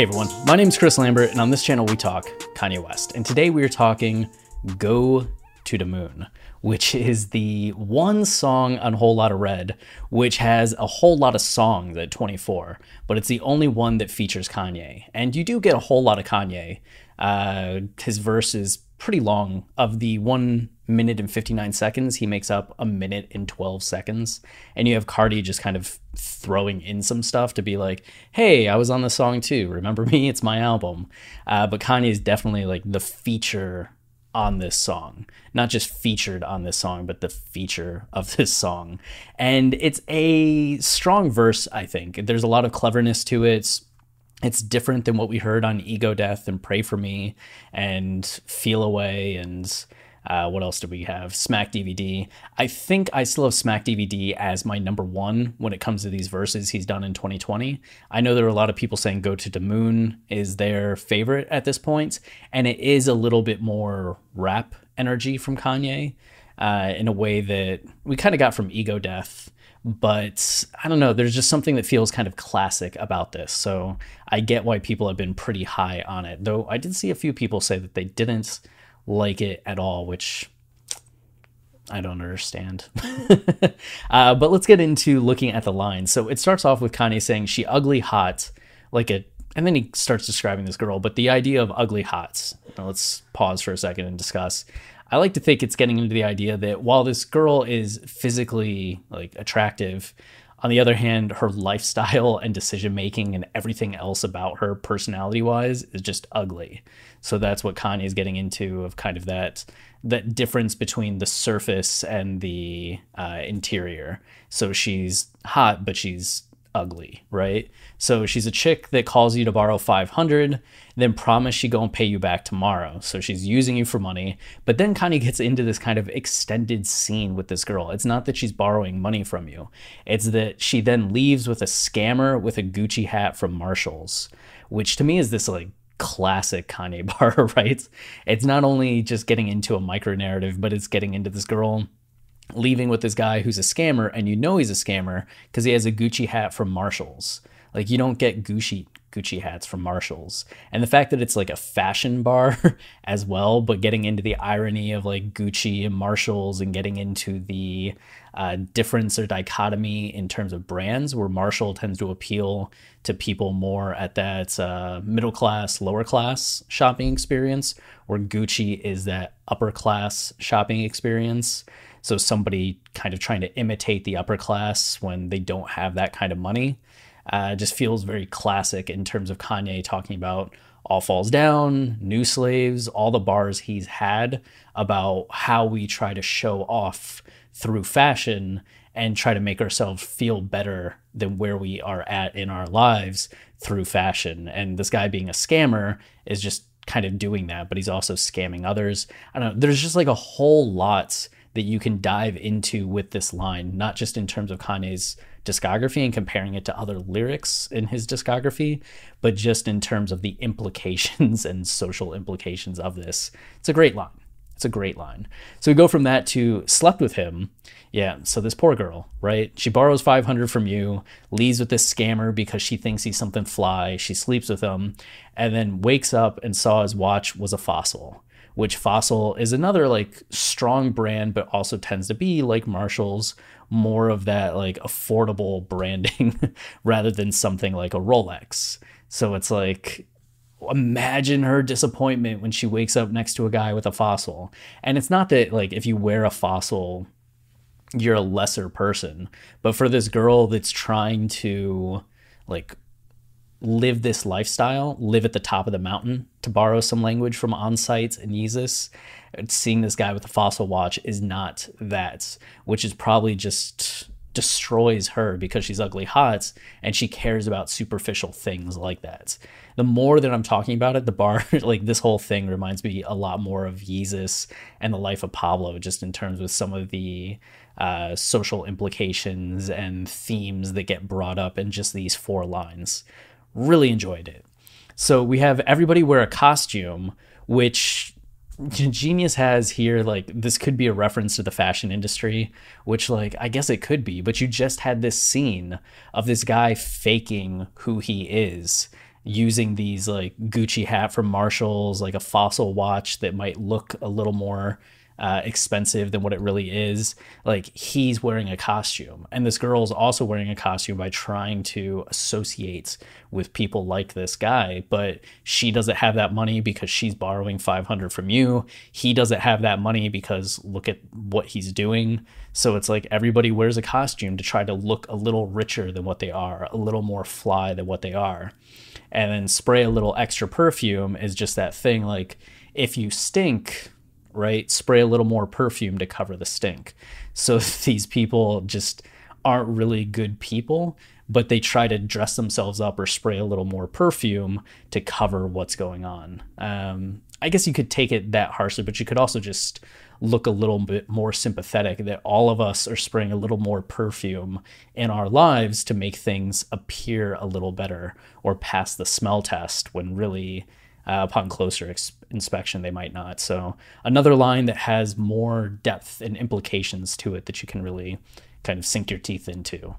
Hey everyone, my name is Chris Lambert, and on this channel we talk Kanye West. And today we are talking Go to the Moon, which is the one song on Whole Lotta Red, which has a whole lot of songs at 24, but it's the only one that features Kanye. And you do get a whole lot of Kanye. Uh, his verse is pretty long. Of the one minute and 59 seconds, he makes up a minute and 12 seconds. And you have Carti just kind of throwing in some stuff to be like, hey, I was on the song too. Remember me? It's my album. Uh, but Kanye is definitely like the feature on this song. Not just featured on this song, but the feature of this song. And it's a strong verse, I think. There's a lot of cleverness to it. It's it's different than what we heard on Ego Death and Pray for Me and Feel a Way and uh, what else do we have? Smack DVD. I think I still have Smack DVD as my number one when it comes to these verses he's done in 2020. I know there are a lot of people saying Go to the Moon is their favorite at this point, and it is a little bit more rap energy from Kanye uh, in a way that we kind of got from Ego Death but I don't know. There's just something that feels kind of classic about this. So I get why people have been pretty high on it. Though I did see a few people say that they didn't like it at all, which I don't understand. uh, but let's get into looking at the lines. So it starts off with Kanye saying, She ugly hot, like a. And then he starts describing this girl, but the idea of ugly hots. Now let's pause for a second and discuss. I like to think it's getting into the idea that while this girl is physically like attractive, on the other hand, her lifestyle and decision making and everything else about her personality wise is just ugly. So that's what Kanye is getting into of kind of that that difference between the surface and the uh, interior. So she's hot, but she's ugly, right? So she's a chick that calls you to borrow 500, then promise she to pay you back tomorrow. So she's using you for money, but then of gets into this kind of extended scene with this girl. It's not that she's borrowing money from you. It's that she then leaves with a scammer with a Gucci hat from Marshalls, which to me is this like classic Kanye bar, right? It's not only just getting into a micro narrative, but it's getting into this girl leaving with this guy who's a scammer and you know he's a scammer because he has a Gucci hat from Marshalls. Like you don't get Gucci Gucci hats from Marshalls. And the fact that it's like a fashion bar as well, but getting into the irony of like Gucci and Marshalls and getting into the uh, difference or dichotomy in terms of brands, where Marshall tends to appeal to people more at that uh, middle class, lower class shopping experience, where Gucci is that upper class shopping experience. So somebody kind of trying to imitate the upper class when they don't have that kind of money uh, just feels very classic in terms of Kanye talking about All Falls Down, New Slaves, all the bars he's had about how we try to show off through fashion and try to make ourselves feel better than where we are at in our lives through fashion. And this guy being a scammer is just kind of doing that, but he's also scamming others. I don't know. There's just like a whole lot that you can dive into with this line, not just in terms of Kanye's discography and comparing it to other lyrics in his discography, but just in terms of the implications and social implications of this. It's a great line. It's a great line. So we go from that to slept with him. Yeah, so this poor girl, right? She borrows 500 from you, leaves with this scammer because she thinks he's something fly. She sleeps with him and then wakes up and saw his watch was a fossil which Fossil is another like strong brand, but also tends to be like Marshall's more of that like affordable branding rather than something like a Rolex. So it's like imagine her disappointment when she wakes up next to a guy with a fossil. And it's not that like if you wear a fossil you're a lesser person, but for this girl that's trying to like live this lifestyle, live at the top of the mountain, to borrow some language from On Sight and Yeezus. Seeing this guy with a fossil watch is not that, which is probably just destroys her because she's ugly hot and she cares about superficial things like that. The more that I'm talking about it, the bar, like this whole thing reminds me a lot more of Yeezus and the life of Pablo, just in terms of some of the uh, social implications and themes that get brought up in just these four lines. Really enjoyed it. So we have everybody wear a costume, which Genius has here, like, this could be a reference to the fashion industry, which, like, I guess it could be, but you just had this scene of this guy faking who he is using these like Gucci hat from Marshalls, like a fossil watch that might look a little more uh, expensive than what it really is. Like he's wearing a costume, and this girl is also wearing a costume by trying to associate with people like this guy. But she doesn't have that money because she's borrowing 500 from you. He doesn't have that money because look at what he's doing. So it's like everybody wears a costume to try to look a little richer than what they are, a little more fly than what they are. And then spray a little extra perfume is just that thing like if you stink, right? Spray a little more perfume to cover the stink. So these people just aren't really good people, but they try to dress themselves up or spray a little more perfume to cover what's going on. Um, I guess you could take it that harshly, but you could also just look a little bit more sympathetic that all of us are spraying a little more perfume in our lives to make things appear a little better or pass the smell test when really uh, upon closer ex- inspection, they might not. So, another line that has more depth and implications to it that you can really kind of sink your teeth into,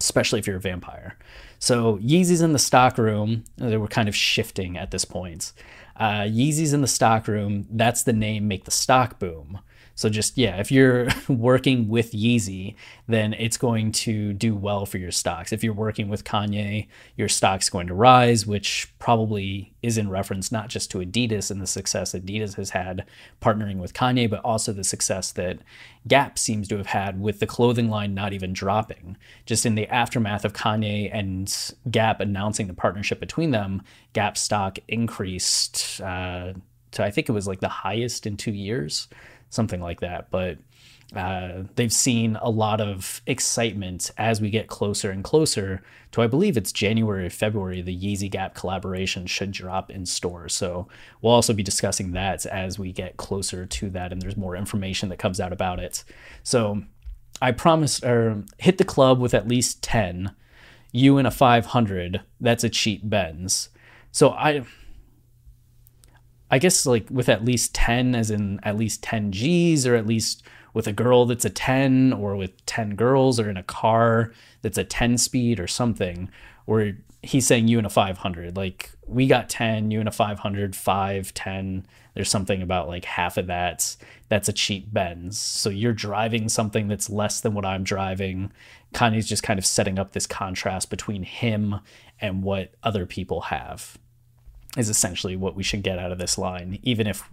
especially if you're a vampire. So, Yeezy's in the stock room. They were kind of shifting at this point. Uh, Yeezy's in the stock room. That's the name, make the stock boom. So just yeah, if you're working with Yeezy, then it's going to do well for your stocks. If you're working with Kanye, your stock's going to rise, which probably is in reference not just to Adidas and the success Adidas has had partnering with Kanye, but also the success that Gap seems to have had with the clothing line not even dropping. Just in the aftermath of Kanye and Gap announcing the partnership between them, Gap stock increased uh, to I think it was like the highest in two years something like that. But uh, they've seen a lot of excitement as we get closer and closer to, I believe it's January or February, the Yeezy Gap collaboration should drop in stores. So we'll also be discussing that as we get closer to that and there's more information that comes out about it. So I promised, or hit the club with at least 10. You in a 500, that's a cheap Benz. So I I guess like with at least 10 as in at least 10 G's or at least with a girl that's a 10 or with 10 girls or in a car that's a 10 speed or something where he's saying you in a 500 like we got 10 you in a 500 5 10 there's something about like half of that that's a cheap benz. So you're driving something that's less than what i'm driving. Kanye's just kind of setting up this contrast between him and what other people have is essentially what we should get out of this line, even if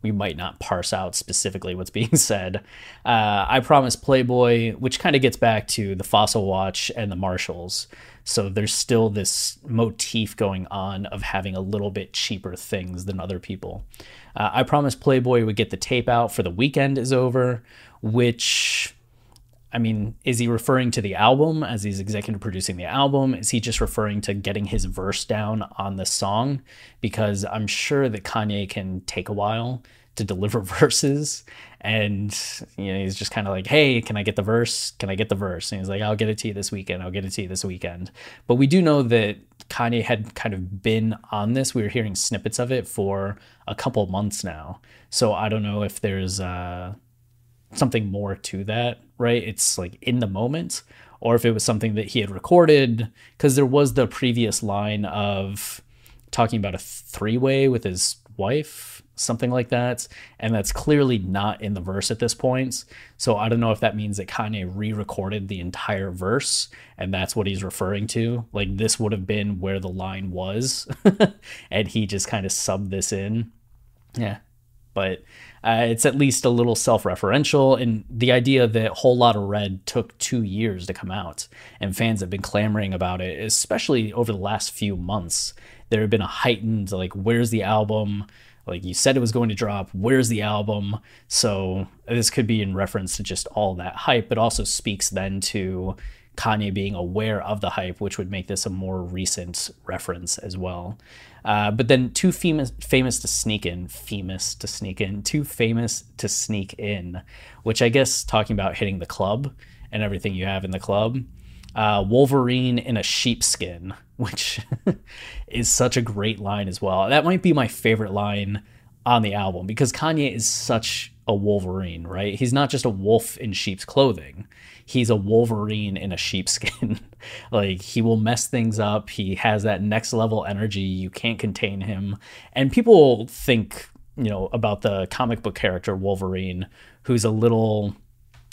we might not parse out specifically what's being said. Uh, I promise Playboi, which kind of gets back to the Fossil Watch and the Marshalls. So there's still this motif going on of having a little bit cheaper things than other people. Uh, I promise Playboi would get the tape out for the weekend is over, which I mean, is he referring to the album as he's executive producing the album? Is he just referring to getting his verse down on the song? Because I'm sure that Kanye can take a while to deliver verses. And, you know, he's just kind of like, hey, can I get the verse? Can I get the verse? And he's like, I'll get it to you this weekend. I'll get it to you this weekend. But we do know that Kanye had kind of been on this. We were hearing snippets of it for a couple months now. So I don't know if there's, uh, something more to that, right? It's like in the moment, or if it was something that he had recorded, because there was the previous line of talking about a three way with his wife, something like that. And that's clearly not in the verse at this point. So I don't know if that means that Kanye re recorded the entire verse and that's what he's referring to. Like this would have been where the line was, and he just kind of subbed this in. Yeah. But uh, it's at least a little self-referential, and the idea that Whole Lotta Red took two years to come out, and fans have been clamoring about it, especially over the last few months. There have been a heightened like, "Where's the album?" Like you said, it was going to drop. Where's the album? So this could be in reference to just all that hype, but also speaks then to Kanye being aware of the hype, which would make this a more recent reference as well. Uh, but then too famous, famous to sneak in, famous to sneak in, too famous to sneak in, which I guess talking about hitting the club and everything you have in the club. Uh, Wolverine in a sheepskin, which is such a great line as well. That might be my favorite line on the album because Kanye is such a Wolverine, right? He's not just a wolf in sheep's clothing. He's a Wolverine in a sheepskin. like he will mess things up. He has that next level energy. You can't contain him. And people think, you know, about the comic book character Wolverine, who's a little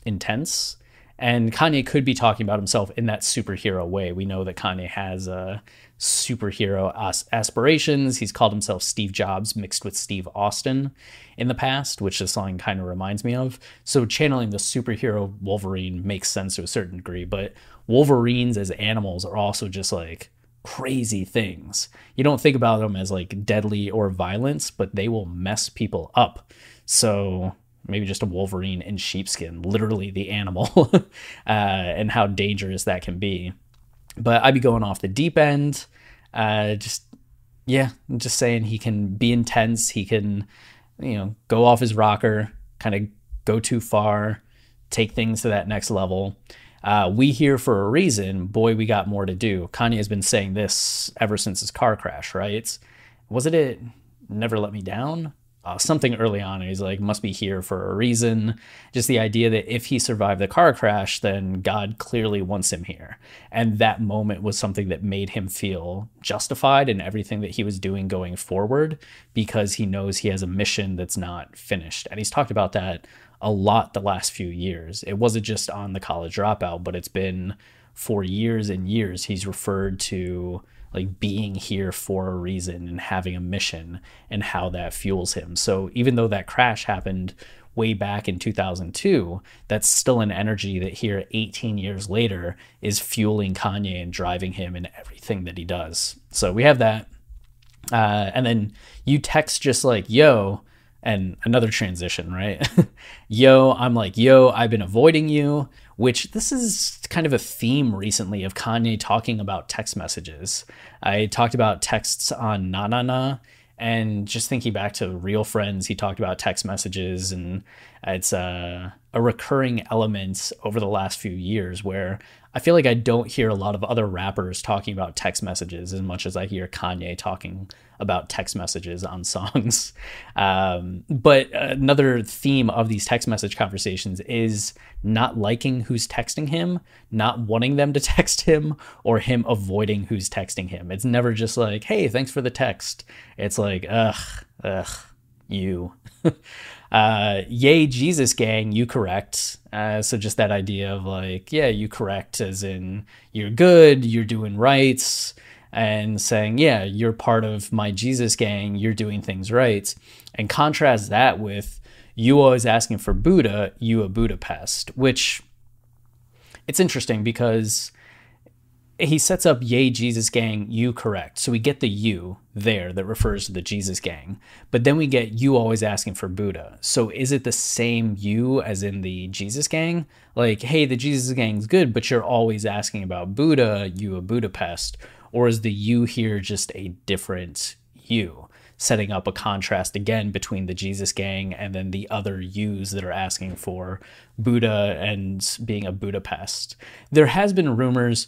intense. And Kanye could be talking about himself in that superhero way. We know that Kanye has a superhero aspirations. He's called himself Steve Jobs mixed with Steve Austin in the past, which this song kind of reminds me of. So channeling the superhero Wolverine makes sense to a certain degree, but Wolverines as animals are also just like crazy things. You don't think about them as like deadly or violence, but they will mess people up. So maybe just a Wolverine in sheepskin, literally the animal, uh, and how dangerous that can be but I'd be going off the deep end. Uh, just yeah, just saying he can be intense. He can, you know, go off his rocker, kind of go too far, take things to that next level. Uh, we here for a reason. Boy, we got more to do. Kanye has been saying this ever since his car crash, right? It's, Was it it? Never let me down uh, something early on. And he's like, must be here for a reason. Just the idea that if he survived the car crash, then God clearly wants him here. And that moment was something that made him feel justified in everything that he was doing going forward because he knows he has a mission that's not finished. And he's talked about that a lot the last few years. It wasn't just on the college dropout, but it's been for years and years. He's referred to like being here for a reason and having a mission and how that fuels him. So even though that crash happened way back in 2002, that's still an energy that here 18 years later is fueling Kanye and driving him in everything that he does. So we have that. Uh, and then you text just like, yo, and another transition, right? yo, I'm like, yo, I've been avoiding you which this is kind of a theme recently of Kanye talking about text messages. I talked about texts on Nah Nah Nah, and just thinking back to real friends, he talked about text messages, and it's a, a recurring element over the last few years where I feel like I don't hear a lot of other rappers talking about text messages as much as I hear Kanye talking about text messages on songs. Um, but another theme of these text message conversations is not liking who's texting him, not wanting them to text him, or him avoiding who's texting him. It's never just like, hey, thanks for the text. It's like, ugh, ugh, you. uh, yay, Jesus gang, you correct. Uh, so just that idea of like, yeah, you correct, as in you're good, you're doing rights and saying, yeah, you're part of my Jesus gang, you're doing things right. And contrast that with you always asking for Buddha, you a Budapest, which it's interesting because he sets up yay jesus gang you correct so we get the you there that refers to the jesus gang but then we get you always asking for buddha so is it the same you as in the jesus gang like hey the jesus gang's good but you're always asking about buddha you a budapest or is the you here just a different you? Setting up a contrast again between the Jesus gang and then the other yous that are asking for Buddha and being a Budapest. There has been rumors,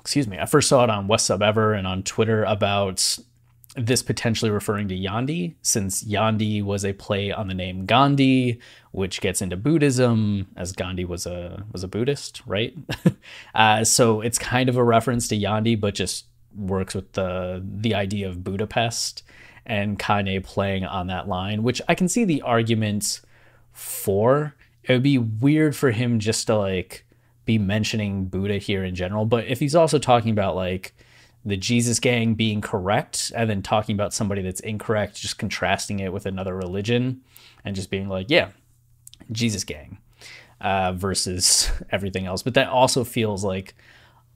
excuse me, I first saw it on WestSubEver and on Twitter about this potentially referring to Yandi, since Yandi was a play on the name Gandhi, which gets into Buddhism, as Gandhi was a was a Buddhist, right? uh, so it's kind of a reference to Yandi, but just works with the the idea of Budapest and Kanye playing on that line, which I can see the arguments for. It would be weird for him just to like be mentioning Buddha here in general, but if he's also talking about like the Jesus gang being correct and then talking about somebody that's incorrect, just contrasting it with another religion and just being like, yeah, Jesus gang uh, versus everything else. But that also feels like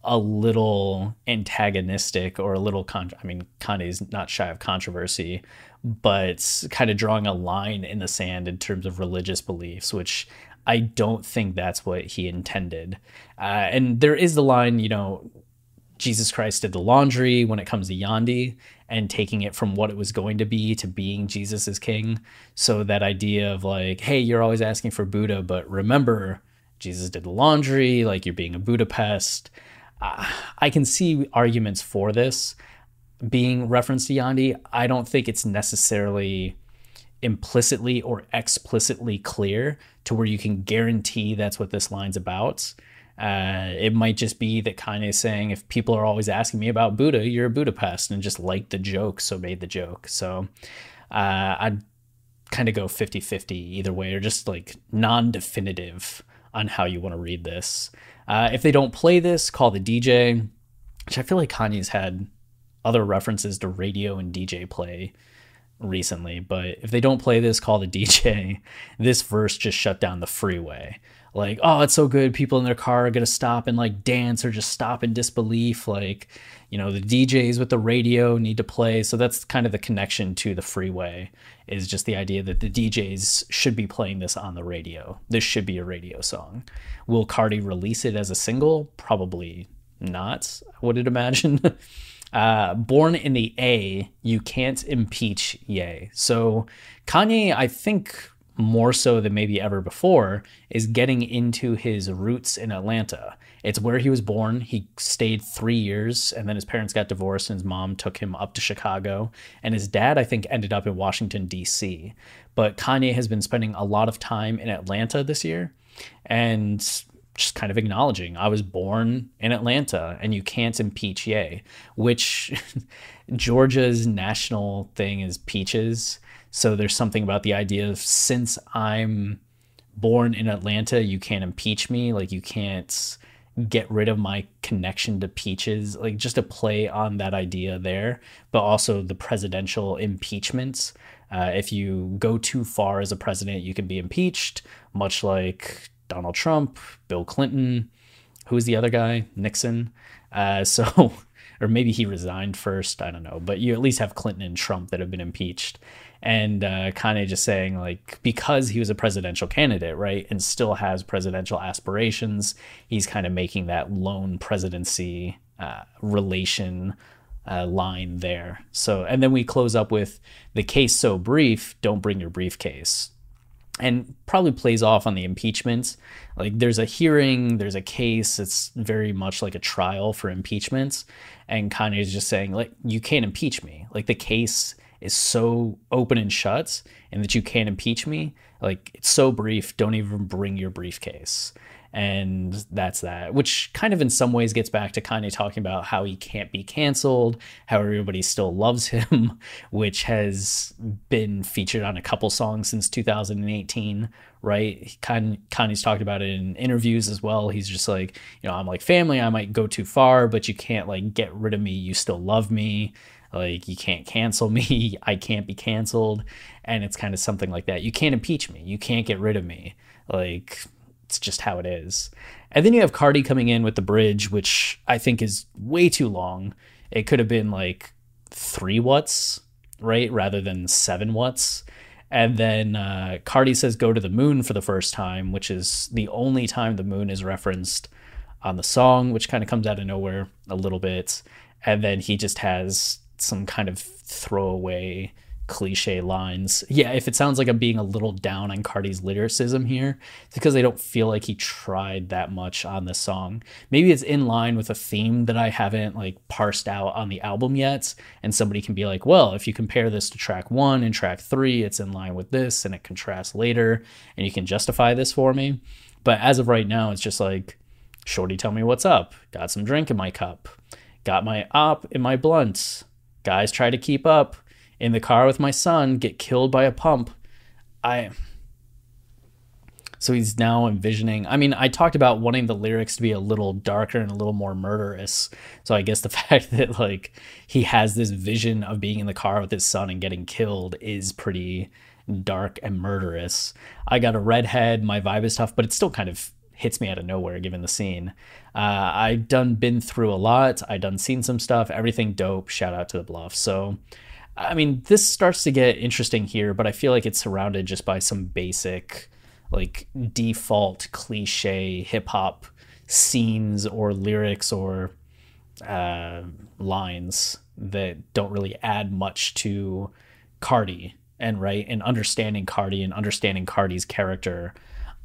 a little antagonistic or a little, con- I mean, Kanye's not shy of controversy, but kind of drawing a line in the sand in terms of religious beliefs, which I don't think that's what he intended. Uh, and there is the line, you know, Jesus Christ did the laundry when it comes to Yandi and taking it from what it was going to be to being Jesus king. So that idea of like, hey, you're always asking for Buddha, but remember, Jesus did the laundry, like you're being a Budapest. Uh, I can see arguments for this being referenced to Yandi. I don't think it's necessarily implicitly or explicitly clear to where you can guarantee that's what this line's about. Uh, it might just be that Kanye is saying, if people are always asking me about Buddha, you're a Budapest, and just liked the joke, so made the joke. So uh, I'd kind of go 50 50 either way, or just like non definitive on how you want to read this. Uh, if they don't play this, call the DJ, which I feel like Kanye's had other references to radio and DJ play recently. But if they don't play this, call the DJ. This verse just shut down the freeway. Like, oh, it's so good. People in their car are gonna stop and like dance or just stop in disbelief. Like, you know, the DJs with the radio need to play. So that's kind of the connection to the freeway is just the idea that the DJs should be playing this on the radio. This should be a radio song. Will Carti release it as a single? Probably not, I would imagine. Uh, born in the A, you can't impeach Ye. So Kanye, I think more so than maybe ever before, is getting into his roots in Atlanta. It's where he was born. He stayed three years, and then his parents got divorced, and his mom took him up to Chicago. And his dad, I think, ended up in Washington, D.C. But Kanye has been spending a lot of time in Atlanta this year. And just kind of acknowledging I was born in Atlanta and you can't impeach Ye, which Georgia's national thing is peaches. So there's something about the idea of since I'm born in Atlanta, you can't impeach me. Like you can't get rid of my connection to peaches. Like just a play on that idea there, but also the presidential impeachments. Uh, if you go too far as a president, you can be impeached, much like Donald Trump, Bill Clinton, who's the other guy? Nixon. Uh, so, or maybe he resigned first. I don't know. But you at least have Clinton and Trump that have been impeached. And uh, Kanye just saying, like, because he was a presidential candidate, right, and still has presidential aspirations, he's kind of making that lone presidency uh, relation uh, line there. So, and then we close up with the case so brief, don't bring your briefcase and probably plays off on the impeachments. Like there's a hearing, there's a case. It's very much like a trial for impeachments, and Kanye is just saying like you can't impeach me. Like the case is so open and shut, and that you can't impeach me. Like it's so brief. Don't even bring your briefcase and that's that which kind of in some ways gets back to Kanye talking about how he can't be canceled how everybody still loves him which has been featured on a couple songs since 2018 right? Kanye's talked about it in interviews as well. He's just like you know I'm like family I might go too far but you can't like get rid of me you still love me like you can't cancel me i can't be canceled. And it's kind of something like that. You can't impeach me you can't get rid of me like it's just how it is. And then you have Carti coming in with the bridge, which I think is way too long. It could have been like three watts, right, rather than seven watts. And then uh, Carti says go to the moon for the first time, which is the only time the moon is referenced on the song, which kind of comes out of nowhere a little bit. And then he just has some kind of throwaway cliche lines. Yeah, if it sounds like I'm being a little down on Carti's lyricism here, it's because I don't feel like he tried that much on this song. Maybe it's in line with a theme that I haven't like parsed out on the album yet, and somebody can be like, well, if you compare this to track one and track three, it's in line with this and it contrasts later, and you can justify this for me. But as of right now, it's just like, Shorty, tell me what's up. Got some drink in my cup. Got my op in my blunt. Guys try to keep up in the car with my son, get killed by a pump. I so he's now envisioning. I mean, I talked about wanting the lyrics to be a little darker and a little more murderous. So I guess the fact that like he has this vision of being in the car with his son and getting killed is pretty dark and murderous. I got a redhead, my vibe is tough, but it still kind of hits me out of nowhere given the scene. Uh, I done been through a lot. I've done seen some stuff. Everything dope. Shout out to the bluff. So I mean, this starts to get interesting here, but I feel like it's surrounded just by some basic, like default cliche hip hop scenes or lyrics or uh, lines that don't really add much to Carti and right and understanding Carti and understanding Carti's character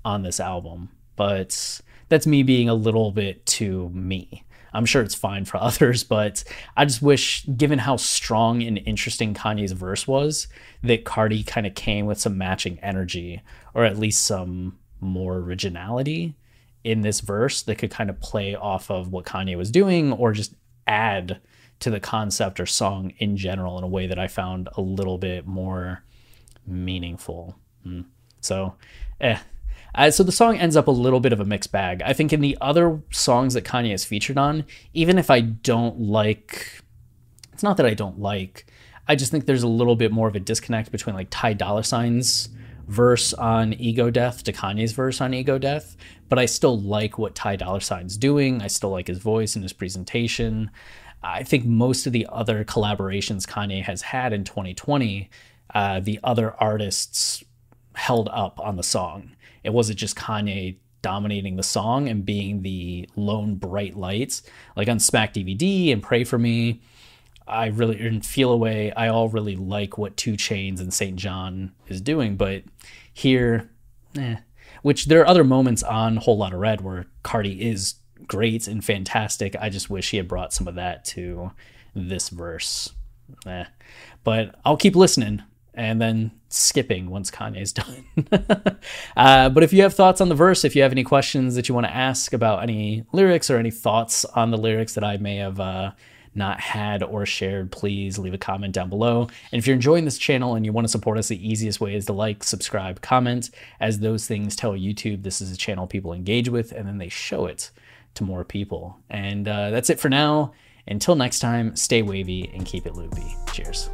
on this album. But that's me being a little bit too me. I'm sure it's fine for others, but I just wish, given how strong and interesting Kanye's verse was, that Carti kind of came with some matching energy or at least some more originality in this verse that could kind of play off of what Kanye was doing or just add to the concept or song in general in a way that I found a little bit more meaningful. Mm. So, eh. Uh, so the song ends up a little bit of a mixed bag. I think in the other songs that Kanye has featured on, even if I don't like, it's not that I don't like, I just think there's a little bit more of a disconnect between like Ty Dolla Sign's verse on Ego Death to Kanye's verse on Ego Death, but I still like what Ty Dolla Sign's doing. I still like his voice and his presentation. I think most of the other collaborations Kanye has had in 2020, uh, the other artists held up on the song. It wasn't just Kanye dominating the song and being the lone bright lights. Like on Smack DVD and Pray for Me, I really and Feel a Way, I all really like what 2 Chainz and St. John is doing, but here, eh. Which there are other moments on Whole Lotta Red where Carti is great and fantastic. I just wish he had brought some of that to this verse. Eh. But I'll keep listening and then skipping once Kanye's done. uh, but if you have thoughts on the verse, if you have any questions that you want to ask about any lyrics or any thoughts on the lyrics that I may have uh, not had or shared, please leave a comment down below. And if you're enjoying this channel and you want to support us, the easiest way is to like, subscribe, comment, as those things tell YouTube this is a channel people engage with, and then they show it to more people. And uh, that's it for now. Until next time, stay wavy and keep it loopy. Cheers.